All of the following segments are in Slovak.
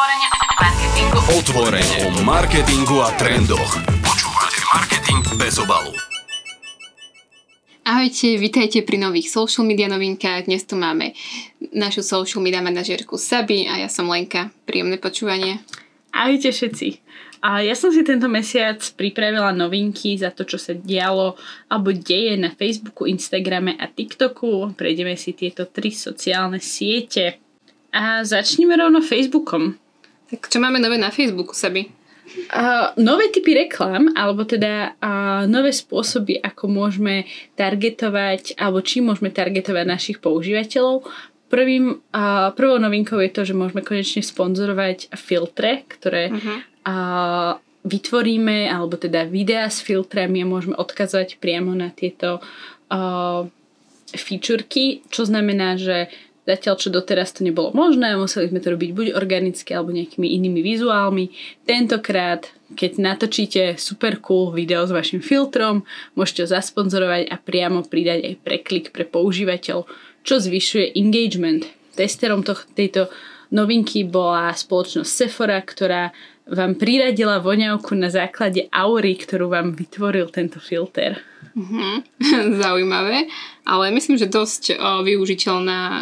Otvorene o marketingu. Otvorene o marketingu a trendoch. Počúvate Marketing bez obalu. Ahojte, vítajte pri nových social media novinkách. Dnes tu máme našu social media manažerku Sabi a ja som Lenka. Príjemné počúvanie. Ahojte všetci. A ja som si tento mesiac pripravila novinky za to, čo sa dialo alebo deje na Facebooku, Instagrame a TikToku. Prejdeme si tieto tri sociálne siete. A začneme rovno Facebookom. Tak čo máme nové na Facebooku, Sabi? Uh, nové typy reklam, alebo teda uh, nové spôsoby, ako môžeme targetovať, alebo či môžeme targetovať našich používateľov. Prvým, uh, prvou novinkou je to, že môžeme konečne sponzorovať filtre, ktoré uh-huh. uh, vytvoríme, alebo teda videá s filtrami a môžeme odkazovať priamo na tieto uh, featureky, čo znamená, že Zatiaľ, čo doteraz to nebolo možné, museli sme to robiť buď organicky alebo nejakými inými vizuálmi. Tentokrát, keď natočíte super cool video s vašim filtrom, môžete ho zasponzorovať a priamo pridať aj preklik pre používateľ, čo zvyšuje engagement. Testerom to, tejto novinky bola spoločnosť Sephora, ktorá vám priradila voňavku na základe aury, ktorú vám vytvoril tento filter. Mm-hmm. Zaujímavé, ale myslím, že dosť o, využiteľná o,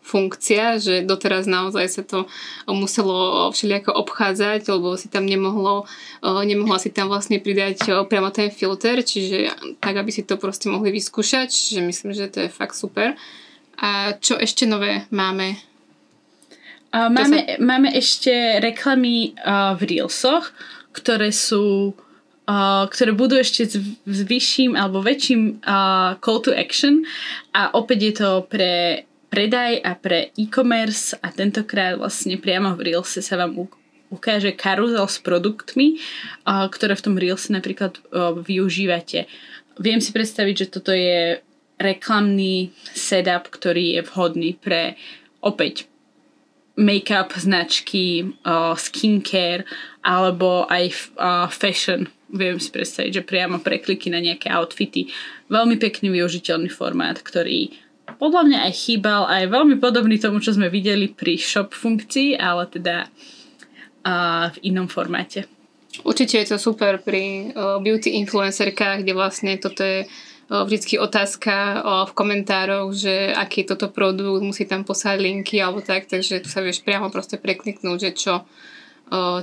funkcia, že doteraz naozaj sa to muselo všelijako obchádzať, lebo si tam nemohlo, o, nemohla si tam vlastne pridať o, priamo ten filter, čiže tak, aby si to proste mohli vyskúšať, čiže myslím, že to je fakt super. A čo ešte nové máme? Uh, máme, sa... máme ešte reklamy uh, v Reelsoch, ktoré sú uh, ktoré budú ešte s, s vyšším alebo väčším uh, call to action a opäť je to pre predaj a pre e-commerce a tentokrát vlastne priamo v Reelse sa vám u, ukáže karuzel s produktmi, uh, ktoré v tom Reelse napríklad uh, využívate. Viem si predstaviť, že toto je reklamný setup, ktorý je vhodný pre opäť make-up značky, uh, skincare alebo aj uh, fashion viem si predstaviť, že priamo prekliky na nejaké outfity. Veľmi pekný využiteľný formát, ktorý podľa mňa aj chýbal a je veľmi podobný tomu, čo sme videli pri shop funkcii, ale teda uh, v inom formáte. Určite je to super pri uh, beauty influencerkách, kde vlastne toto je uh, vždycky otázka v komentároch, že aký je toto produkt, musí tam poslať linky alebo tak, takže tu sa vieš priamo proste prekliknúť, že čo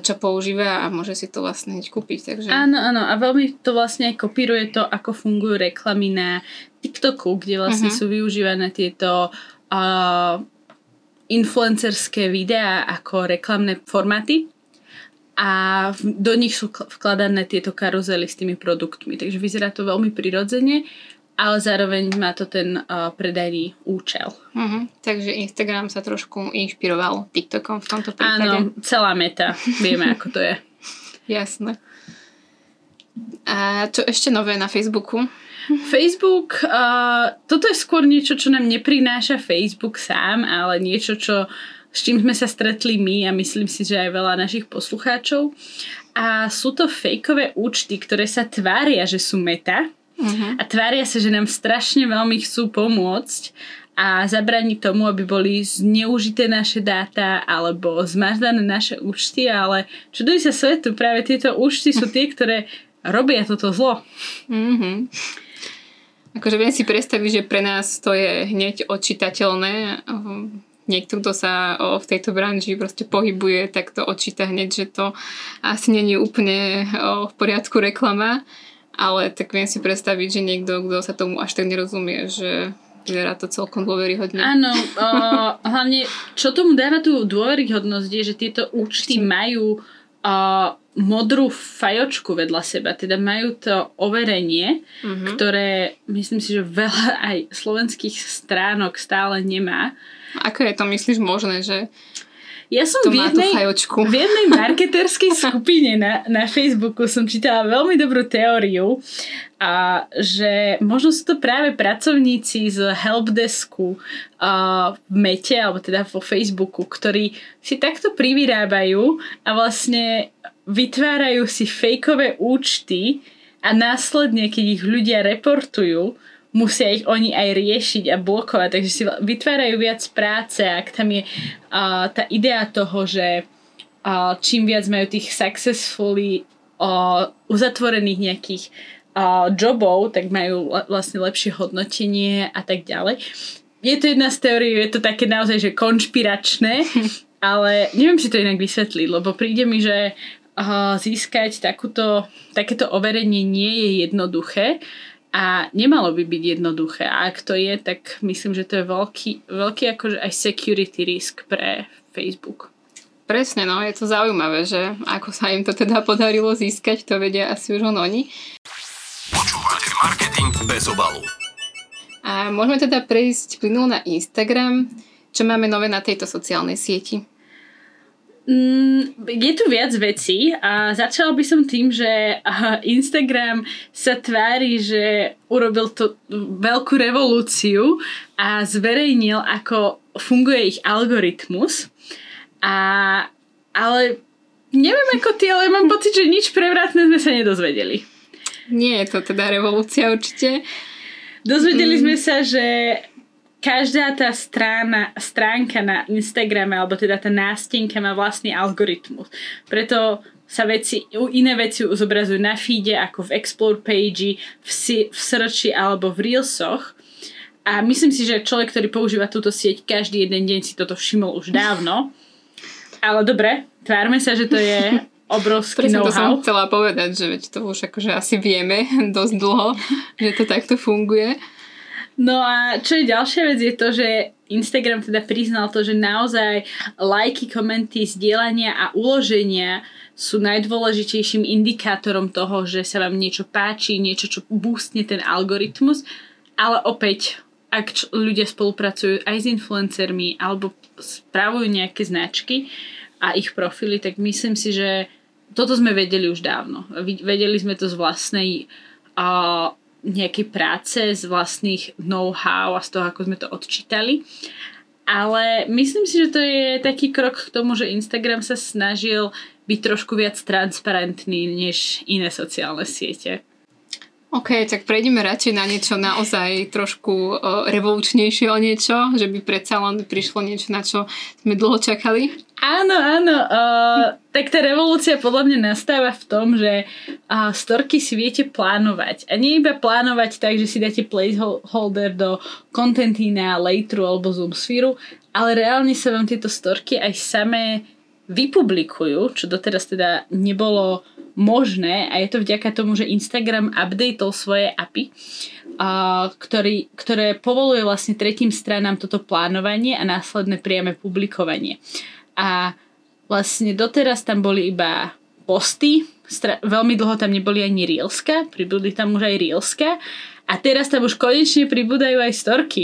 čo používa a môže si to vlastne hneď kúpiť. Takže... Áno, áno a veľmi to vlastne kopíruje to, ako fungujú reklamy na TikToku, kde vlastne uh-huh. sú využívané tieto uh, influencerské videá ako reklamné formáty a do nich sú vkladané tieto karuzely s tými produktmi. Takže vyzerá to veľmi prirodzene ale zároveň má to ten uh, predajný účel. Uh-huh. Takže Instagram sa trošku inšpiroval TikTokom v tomto prípade. Áno, celá meta. Vieme, ako to je. Jasné. A čo ešte nové na Facebooku? Facebook, uh, toto je skôr niečo, čo nám neprináša Facebook sám, ale niečo, čo, s čím sme sa stretli my a myslím si, že aj veľa našich poslucháčov. A sú to fejkové účty, ktoré sa tvária, že sú meta, uh-huh. a tvária sa, že nám strašne veľmi chcú pomôcť a zabraniť tomu, aby boli zneužité naše dáta alebo zmaždané naše účty, ale čuduj sa svetu, práve tieto účty sú tie, ktoré robia toto zlo. Uh-huh. Akože viem si predstaviť, že pre nás to je hneď odčitateľné. Niekto, kto sa o, v tejto branži proste pohybuje, tak to odčíta hneď, že to asi není úplne o, v poriadku reklama ale tak viem si predstaviť, že niekto, kto sa tomu až tak nerozumie, že vyzerá to celkom dôveryhodne. Áno, o, hlavne čo tomu dáva tú dôveryhodnosť je, že tieto účty majú o, modrú fajočku vedľa seba, teda majú to overenie, uh-huh. ktoré myslím si, že veľa aj slovenských stránok stále nemá. Ako je to, myslíš, možné, že ja som v jednej, v jednej marketerskej skupine na, na Facebooku som čítala veľmi dobrú teóriu, a že možno sú to práve pracovníci z helpdesku uh, v Mete, alebo teda vo Facebooku, ktorí si takto privyrábajú a vlastne vytvárajú si fejkové účty a následne, keď ich ľudia reportujú, musia ich oni aj riešiť a blokovať, takže si vytvárajú viac práce, ak tam je uh, tá idea toho, že uh, čím viac majú tých successfully uh, uzatvorených nejakých uh, jobov, tak majú vlastne lepšie hodnotenie a tak ďalej. Je to jedna z teórií, je to také naozaj, že konšpiračné, ale neviem si to inak vysvetliť, lebo príde mi, že uh, získať takúto, takéto overenie nie je jednoduché a nemalo by byť jednoduché. A ak to je, tak myslím, že to je veľký, veľký akože aj security risk pre Facebook. Presne, no, je to zaujímavé, že ako sa im to teda podarilo získať, to vedia asi už on oni. Počúvate marketing bez obalu. A môžeme teda prejsť plynulo na Instagram. Čo máme nové na tejto sociálnej sieti? Mm, je tu viac vecí a začala by som tým, že Instagram sa tvári, že urobil to veľkú revolúciu a zverejnil, ako funguje ich algoritmus. A, ale neviem ako ty, ale mám pocit, že nič prevratné sme sa nedozvedeli. Nie je to teda revolúcia určite. Dozvedeli mm. sme sa, že každá tá strana, stránka na Instagrame, alebo teda tá nástenka má vlastný algoritmus. Preto sa veci, iné veci zobrazujú na feede, ako v explore page, v, si, v searchi alebo v reelsoch. A myslím si, že človek, ktorý používa túto sieť každý jeden deň si toto všimol už dávno. Ale dobre, tvárme sa, že to je obrovský Presne know-how. to som chcela povedať, že veď to už akože asi vieme dosť dlho, že to takto funguje. No a čo je ďalšia vec je to, že Instagram teda priznal to, že naozaj lajky, komenty, zdieľania a uloženia sú najdôležitejším indikátorom toho, že sa vám niečo páči, niečo, čo boostne ten algoritmus. Ale opäť, ak č- ľudia spolupracujú aj s influencermi alebo spravujú nejaké značky a ich profily, tak myslím si, že toto sme vedeli už dávno. Vedeli sme to z vlastnej uh, nejakej práce, z vlastných know-how a z toho, ako sme to odčítali. Ale myslím si, že to je taký krok k tomu, že Instagram sa snažil byť trošku viac transparentný než iné sociálne siete. OK, tak prejdeme radšej na niečo naozaj trošku revolučnejšie o niečo, že by predsa len prišlo niečo, na čo sme dlho čakali. Áno, áno. Uh, tak tá revolúcia podľa mňa nastáva v tom, že uh, storky si viete plánovať. A nie iba plánovať tak, že si dáte placeholder do Contentina, Lateru alebo Zoomsphere, ale reálne sa vám tieto storky aj samé vypublikujú, čo doteraz teda nebolo možné a je to vďaka tomu, že Instagram updateol svoje API, a, ktorý, ktoré povoluje vlastne tretím stranám toto plánovanie a následné priame publikovanie. A vlastne doteraz tam boli iba posty, stra- veľmi dlho tam neboli ani Reelska, pribudli tam už aj Reelska a teraz tam už konečne pribúdajú aj storky.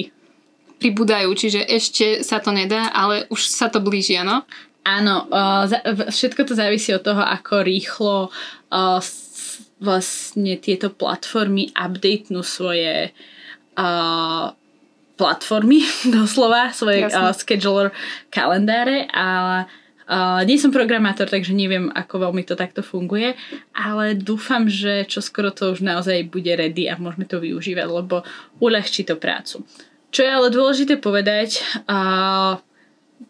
Pribúdajú, čiže ešte sa to nedá, ale už sa to blíži, áno? Áno, všetko to závisí od toho, ako rýchlo vlastne tieto platformy updatenú svoje platformy, doslova, svoje uh, scheduler kalendáre a Uh, nie som programátor, takže neviem, ako veľmi to takto funguje, ale dúfam, že čo skoro to už naozaj bude ready a môžeme to využívať, lebo uľahčí to prácu. Čo je ale dôležité povedať, uh,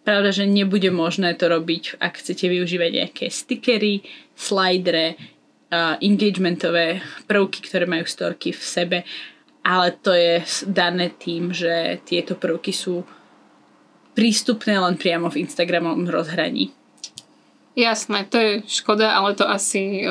pravda, že nebude možné to robiť, ak chcete využívať nejaké stickery, slidere, engagementové prvky, ktoré majú storky v sebe, ale to je dané tým, že tieto prvky sú prístupné len priamo v Instagramovom rozhraní. Jasné, to je škoda, ale to asi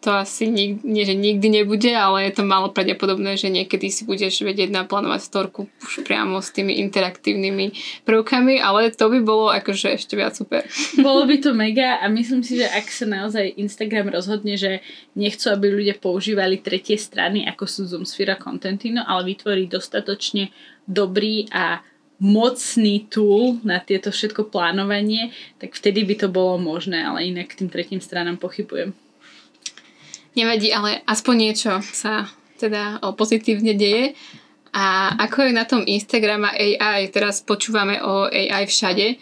to asi nik, nie, že nikdy nebude, ale je to málo pravdepodobné, že niekedy si budeš vedieť naplánovať storku už priamo s tými interaktívnymi prvkami, ale to by bolo akože ešte viac super. Bolo by to mega a myslím si, že ak sa naozaj Instagram rozhodne, že nechcú, aby ľudia používali tretie strany, ako sú Zoomsphere a Contentino, ale vytvorí dostatočne dobrý a mocný tool na tieto všetko plánovanie, tak vtedy by to bolo možné, ale inak tým tretím stranám pochybujem. Nevadí, ale aspoň niečo sa teda pozitívne deje. A ako je na tom Instagram a AI? Teraz počúvame o AI všade.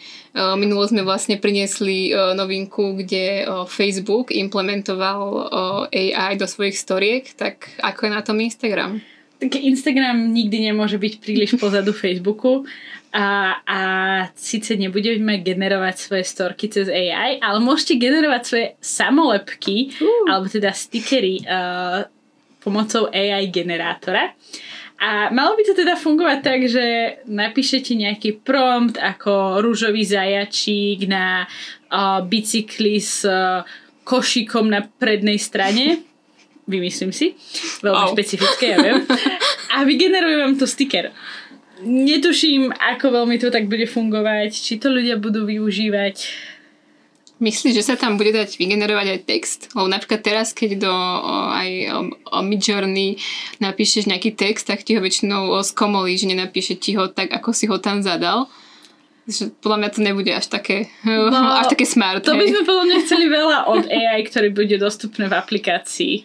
Minulo sme vlastne priniesli novinku, kde Facebook implementoval AI do svojich storiek. Tak ako je na tom Instagram? Tak Instagram nikdy nemôže byť príliš pozadu Facebooku a, a síce nebudeme generovať svoje storky cez AI, ale môžete generovať svoje samolepky, uh. alebo teda stickery uh, pomocou AI generátora. A malo by to teda fungovať tak, že napíšete nejaký prompt ako rúžový zajačík na uh, bicykli s uh, košíkom na prednej strane vymyslím si, veľmi oh. špecifické, ja viem. A vygenerujem vám to sticker. Netuším, ako veľmi to tak bude fungovať, či to ľudia budú využívať. Myslíš, že sa tam bude dať vygenerovať aj text? Lebo napríklad teraz, keď do o, aj o, o Midjourney napíšeš nejaký text, tak ti ho väčšinou skomolí, že nenapíše ti ho tak, ako si ho tam zadal. Že podľa mňa to nebude až také, no, až také smart. To by sme podľa mňa chceli veľa od AI, ktorý bude dostupné v aplikácii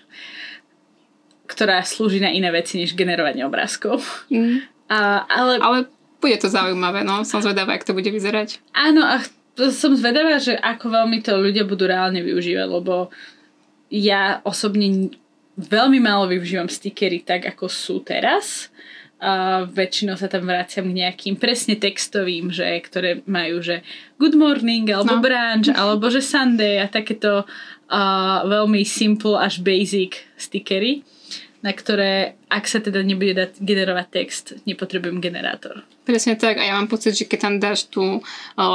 ktorá slúži na iné veci, než generovanie obrázkov. Mm. A, ale... ale bude to zaujímavé, no. Som zvedavá, ako to bude vyzerať. Áno, a som zvedavá, že ako veľmi to ľudia budú reálne využívať, lebo ja osobne veľmi málo využívam stickery tak, ako sú teraz. A väčšinou sa tam vraciam k nejakým presne textovým, že, ktoré majú, že good morning, alebo no. brunch, alebo že Sunday a takéto uh, veľmi simple až basic stickery na ktoré, ak sa teda nebude dať generovať text, nepotrebujem generátor. Presne tak a ja mám pocit, že keď tam dáš o,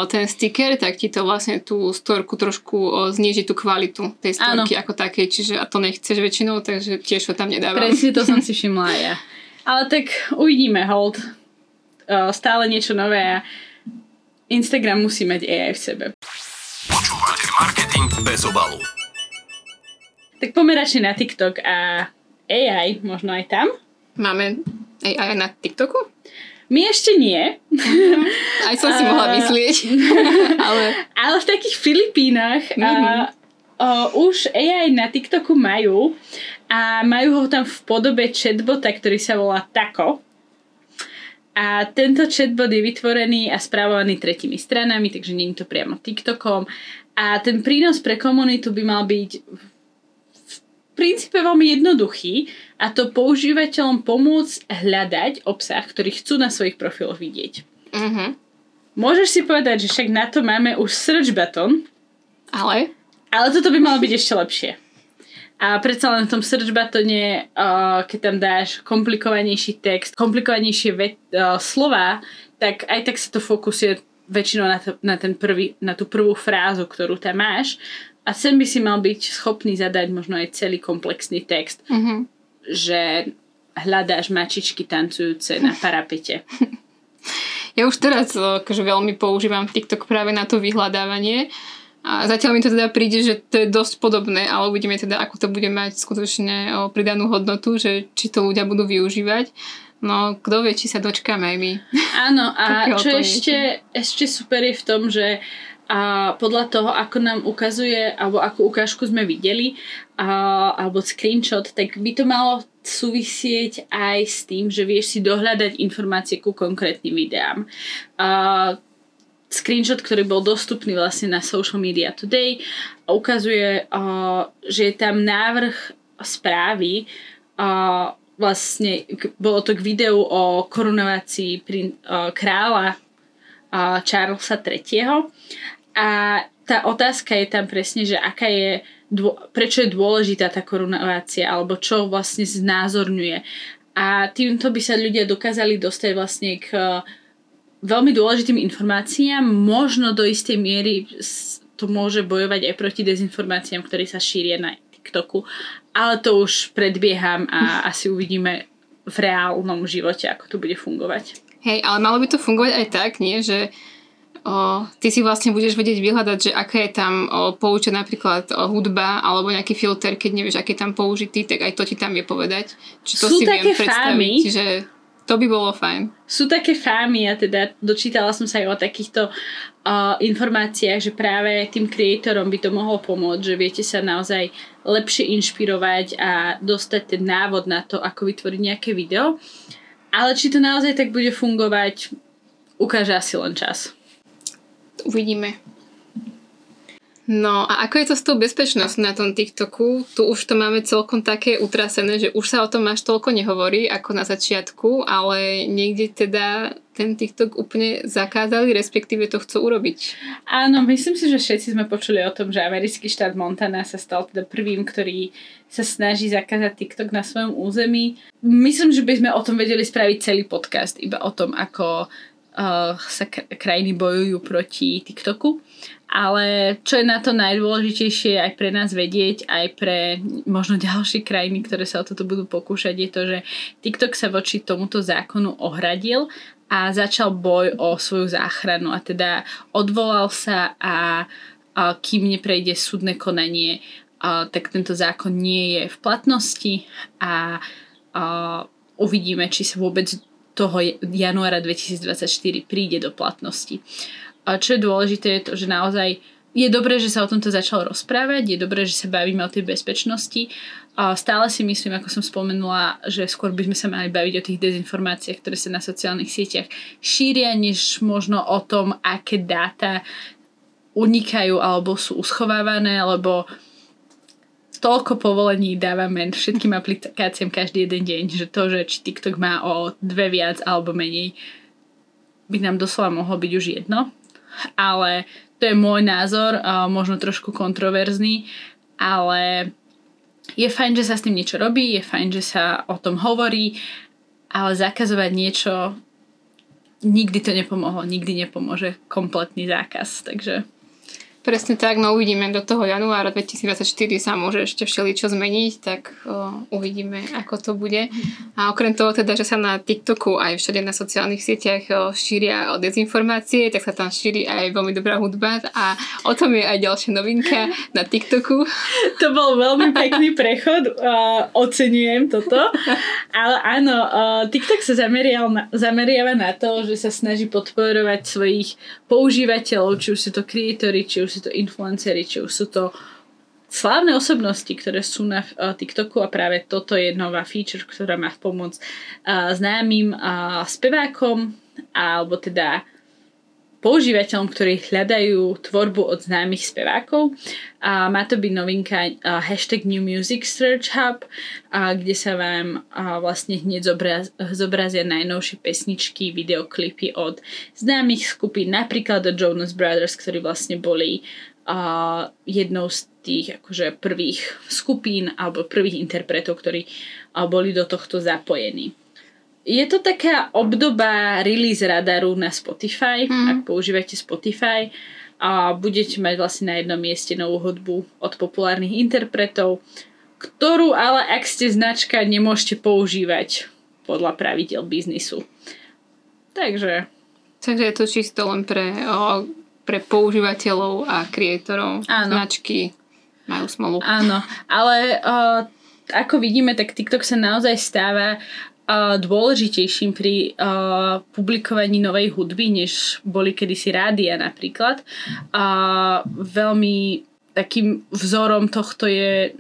ten sticker, tak ti to vlastne tú storku trošku zniží tú kvalitu tej storky Áno. ako takej, čiže a to nechceš väčšinou, takže tiež ho tam nedávam. Presne to som si všimla ja. Ale tak uvidíme, hold. O, stále niečo nové a Instagram musí mať AI v sebe. Počúvate marketing bez obalu. Tak pomeračne na TikTok a AI možno aj tam. Máme AI na TikToku? My ešte nie. Aj som si mohla myslieť. ale... ale v takých Filipínach mm-hmm. Uh, už AI na TikToku majú a majú ho tam v podobe chatbota, ktorý sa volá Taco. A tento chatbot je vytvorený a správovaný tretimi stranami, takže nie je to priamo TikTokom. A ten prínos pre komunitu by mal byť princípe veľmi jednoduchý a to používateľom pomôcť hľadať obsah, ktorý chcú na svojich profiloch vidieť. Uh-huh. Môžeš si povedať, že však na to máme už search button. Ale? Ale toto by malo byť ešte lepšie. A predsa len v tom search buttone, uh, keď tam dáš komplikovanejší text, komplikovanejšie ve- uh, slova, tak aj tak sa to fokusuje väčšinou na, to, na, ten prvý, na tú prvú frázu, ktorú tam máš a sem by si mal byť schopný zadať možno aj celý komplexný text, mm-hmm. že hľadáš mačičky tancujúce na parapete. Ja už teraz akože veľmi používam TikTok práve na to vyhľadávanie a zatiaľ mi to teda príde, že to je dosť podobné, ale uvidíme teda, ako to bude mať skutočne o pridanú hodnotu, že či to ľudia budú využívať. No, kto vie, či sa dočkáme aj my. Áno, a čo ešte, ešte super je v tom, že a podľa toho, ako nám ukazuje, alebo akú ukážku sme videli, a, alebo screenshot, tak by to malo súvisieť aj s tým, že vieš si dohľadať informácie ku konkrétnym videám. A, screenshot, ktorý bol dostupný vlastne na Social Media Today, ukazuje, a, že je tam návrh správy, a, vlastne bolo to k videu o korunovácii prin, a, kráľa a Charlesa III a tá otázka je tam presne, že aká je, prečo je dôležitá tá korunovácia, alebo čo vlastne znázorňuje. A týmto by sa ľudia dokázali dostať vlastne k uh, veľmi dôležitým informáciám, možno do istej miery to môže bojovať aj proti dezinformáciám, ktoré sa šíria na TikToku, ale to už predbieham a asi uvidíme v reálnom živote, ako to bude fungovať. Hej, ale malo by to fungovať aj tak, nie? Že o, ty si vlastne budeš vedieť vyhľadať, že aká je tam o, poučená napríklad o, hudba alebo nejaký filter, keď nevieš, aký je tam použitý, tak aj to ti tam vie povedať. Či to Sú si také viem predstaviť, fámy, že to by bolo fajn. Sú také fámy a teda dočítala som sa aj o takýchto uh, informáciách, že práve tým kreatorom by to mohlo pomôcť, že viete sa naozaj lepšie inšpirovať a dostať ten návod na to, ako vytvoriť nejaké video. Ale či to naozaj tak bude fungovať, ukáže asi len čas uvidíme. No a ako je to s tou bezpečnosťou na tom TikToku? Tu už to máme celkom také utrasené, že už sa o tom až toľko nehovorí ako na začiatku, ale niekde teda ten TikTok úplne zakázali, respektíve to chcú urobiť. Áno, myslím si, že všetci sme počuli o tom, že americký štát Montana sa stal teda prvým, ktorý sa snaží zakázať TikTok na svojom území. Myslím, že by sme o tom vedeli spraviť celý podcast, iba o tom, ako uh, sa krajiny bojujú proti TikToku. Ale čo je na to najdôležitejšie aj pre nás vedieť, aj pre možno ďalšie krajiny, ktoré sa o toto budú pokúšať, je to, že TikTok sa voči tomuto zákonu ohradil a začal boj o svoju záchranu a teda odvolal sa a, a kým neprejde súdne konanie, a, tak tento zákon nie je v platnosti a, a uvidíme, či sa vôbec toho januára 2024 príde do platnosti. Čo je dôležité je to, že naozaj je dobré, že sa o tomto začalo rozprávať, je dobré, že sa bavíme o tej bezpečnosti. Stále si myslím, ako som spomenula, že skôr by sme sa mali baviť o tých dezinformáciách, ktoré sa na sociálnych sieťach šíria, než možno o tom, aké dáta unikajú alebo sú uschovávané, lebo toľko povolení dávame všetkým aplikáciám každý jeden deň, že to, že či TikTok má o dve viac alebo menej, by nám doslova mohlo byť už jedno ale to je môj názor, možno trošku kontroverzný, ale je fajn, že sa s tým niečo robí, je fajn, že sa o tom hovorí, ale zakazovať niečo nikdy to nepomohlo, nikdy nepomôže kompletný zákaz, takže Presne tak, no uvidíme do toho januára 2024 sa môže ešte všeličo zmeniť, tak o, uvidíme, ako to bude. A okrem toho teda, že sa na TikToku aj všade na sociálnych sieťach o, šíria o dezinformácie, tak sa tam šíri aj veľmi dobrá hudba a o tom je aj ďalšia novinka na TikToku. To bol veľmi pekný prechod, uh, oceňujem toto. Ale áno, uh, TikTok sa zamerial na, zameriava na to, že sa snaží podporovať svojich používateľov, či už sú to creatory, či už sú to influencery, či už sú to slávne osobnosti, ktoré sú na uh, TikToku a práve toto je nová feature, ktorá má pomôcť uh, známym uh, spevákom alebo teda používateľom, ktorí hľadajú tvorbu od známych spevákov. A má to byť novinka uh, hashtag New Music Search Hub, uh, kde sa vám uh, vlastne hneď zobraz, zobrazia najnovšie pesničky, videoklipy od známych skupín, napríklad od Jonas Brothers, ktorí vlastne boli uh, jednou z tých akože prvých skupín alebo prvých interpretov, ktorí uh, boli do tohto zapojení. Je to taká obdoba release radaru na Spotify, mm. ak používate Spotify a budete mať vlastne na jednom mieste novú hudbu od populárnych interpretov, ktorú ale ak ste značka nemôžete používať podľa pravidel biznisu. Takže... Takže je to čisto len pre, o, pre používateľov a kreatorov značky majú smolu. Áno, ale o, ako vidíme, tak TikTok sa naozaj stáva dôležitejším pri publikovaní novej hudby, než boli kedysi rádia napríklad. A veľmi takým vzorom tohto je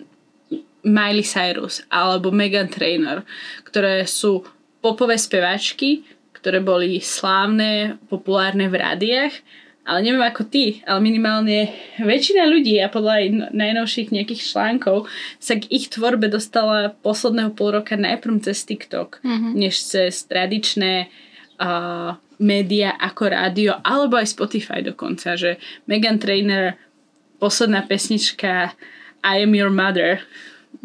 Miley Cyrus alebo Megan Trainor, ktoré sú popové speváčky, ktoré boli slávne, populárne v rádiách ale neviem ako ty, ale minimálne väčšina ľudí a podľa aj najnovších nejakých článkov sa k ich tvorbe dostala posledného pol roka najprv cez TikTok, mm-hmm. než cez tradičné uh, média ako rádio alebo aj Spotify dokonca, že Megan Trainer posledná pesnička I am your mother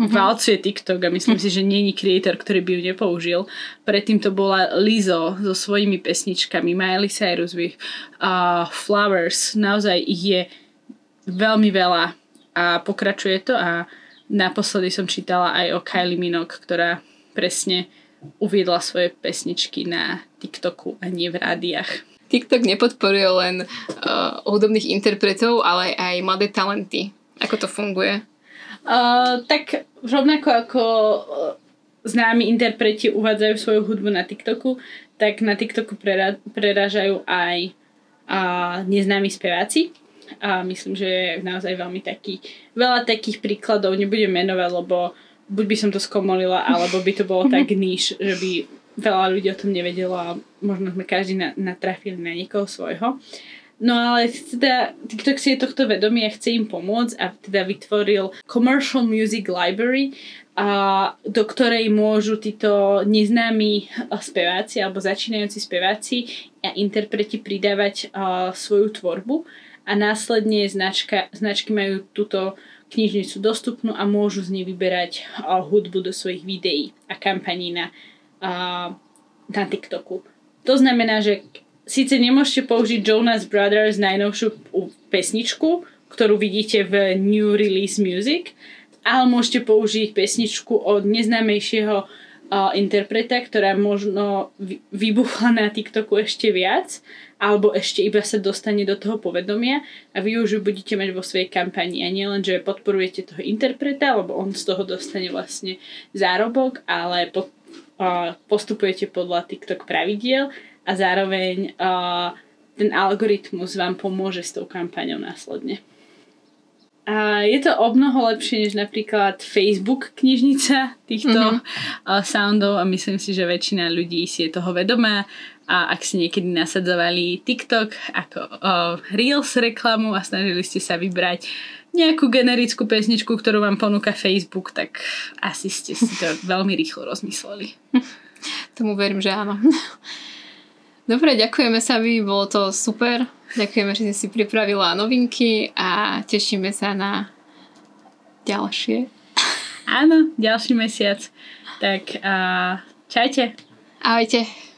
mm-hmm. valcuje TikTok a myslím si, že není creator, ktorý by ju nepoužil. Predtým to bola Lizo so svojimi pesničkami, Miley Cyrus uh, Flowers. Naozaj ich je veľmi veľa a pokračuje to a naposledy som čítala aj o Kylie Minogue, ktorá presne uviedla svoje pesničky na TikToku a nie v rádiách. TikTok nepodporuje len uh, hudobných interpretov, ale aj mladé talenty. Ako to funguje? Uh, tak rovnako ako uh, známi interpreti uvádzajú svoju hudbu na TikToku, tak na TikToku prera- prerážajú aj uh, neznámi speváci. A myslím, že je naozaj veľmi taký, veľa takých príkladov, nebudem menovať, lebo buď by som to skomolila, alebo by to bolo tak níž, že by veľa ľudí o tom nevedelo a možno sme každý na, natrafili na niekoho svojho. No ale teda TikTok si je tohto vedomý a chce im pomôcť a teda vytvoril Commercial Music Library, a do ktorej môžu títo neznámi speváci alebo začínajúci speváci a interpreti pridávať a, svoju tvorbu a následne značka, značky majú túto knižnicu dostupnú a môžu z nej vyberať a, hudbu do svojich videí a kampaní na, na TikToku. To znamená, že síce nemôžete použiť Jonas Brothers najnovšiu pesničku, ktorú vidíte v New Release Music, ale môžete použiť pesničku od neznámejšieho uh, interpreta, ktorá možno vybuchla na TikToku ešte viac, alebo ešte iba sa dostane do toho povedomia a vy už ju budete mať vo svojej kampani. A nielen, že podporujete toho interpreta, lebo on z toho dostane vlastne zárobok, ale po, uh, postupujete podľa TikTok pravidiel a zároveň uh, ten algoritmus vám pomôže s tou kampaňou následne. A je to o mnoho lepšie než napríklad Facebook knižnica týchto mm-hmm. soundov a myslím si, že väčšina ľudí si je toho vedomá a ak si niekedy nasadzovali TikTok ako uh, Reels reklamu a snažili ste sa vybrať nejakú generickú pesničku, ktorú vám ponúka Facebook, tak asi ste si to veľmi rýchlo rozmysleli. Tomu verím, že áno. Dobre, ďakujeme sa vy, bolo to super. Ďakujeme, že si si pripravila novinky a tešíme sa na ďalšie. Áno, ďalší mesiac. Tak uh, čajte. Ahojte.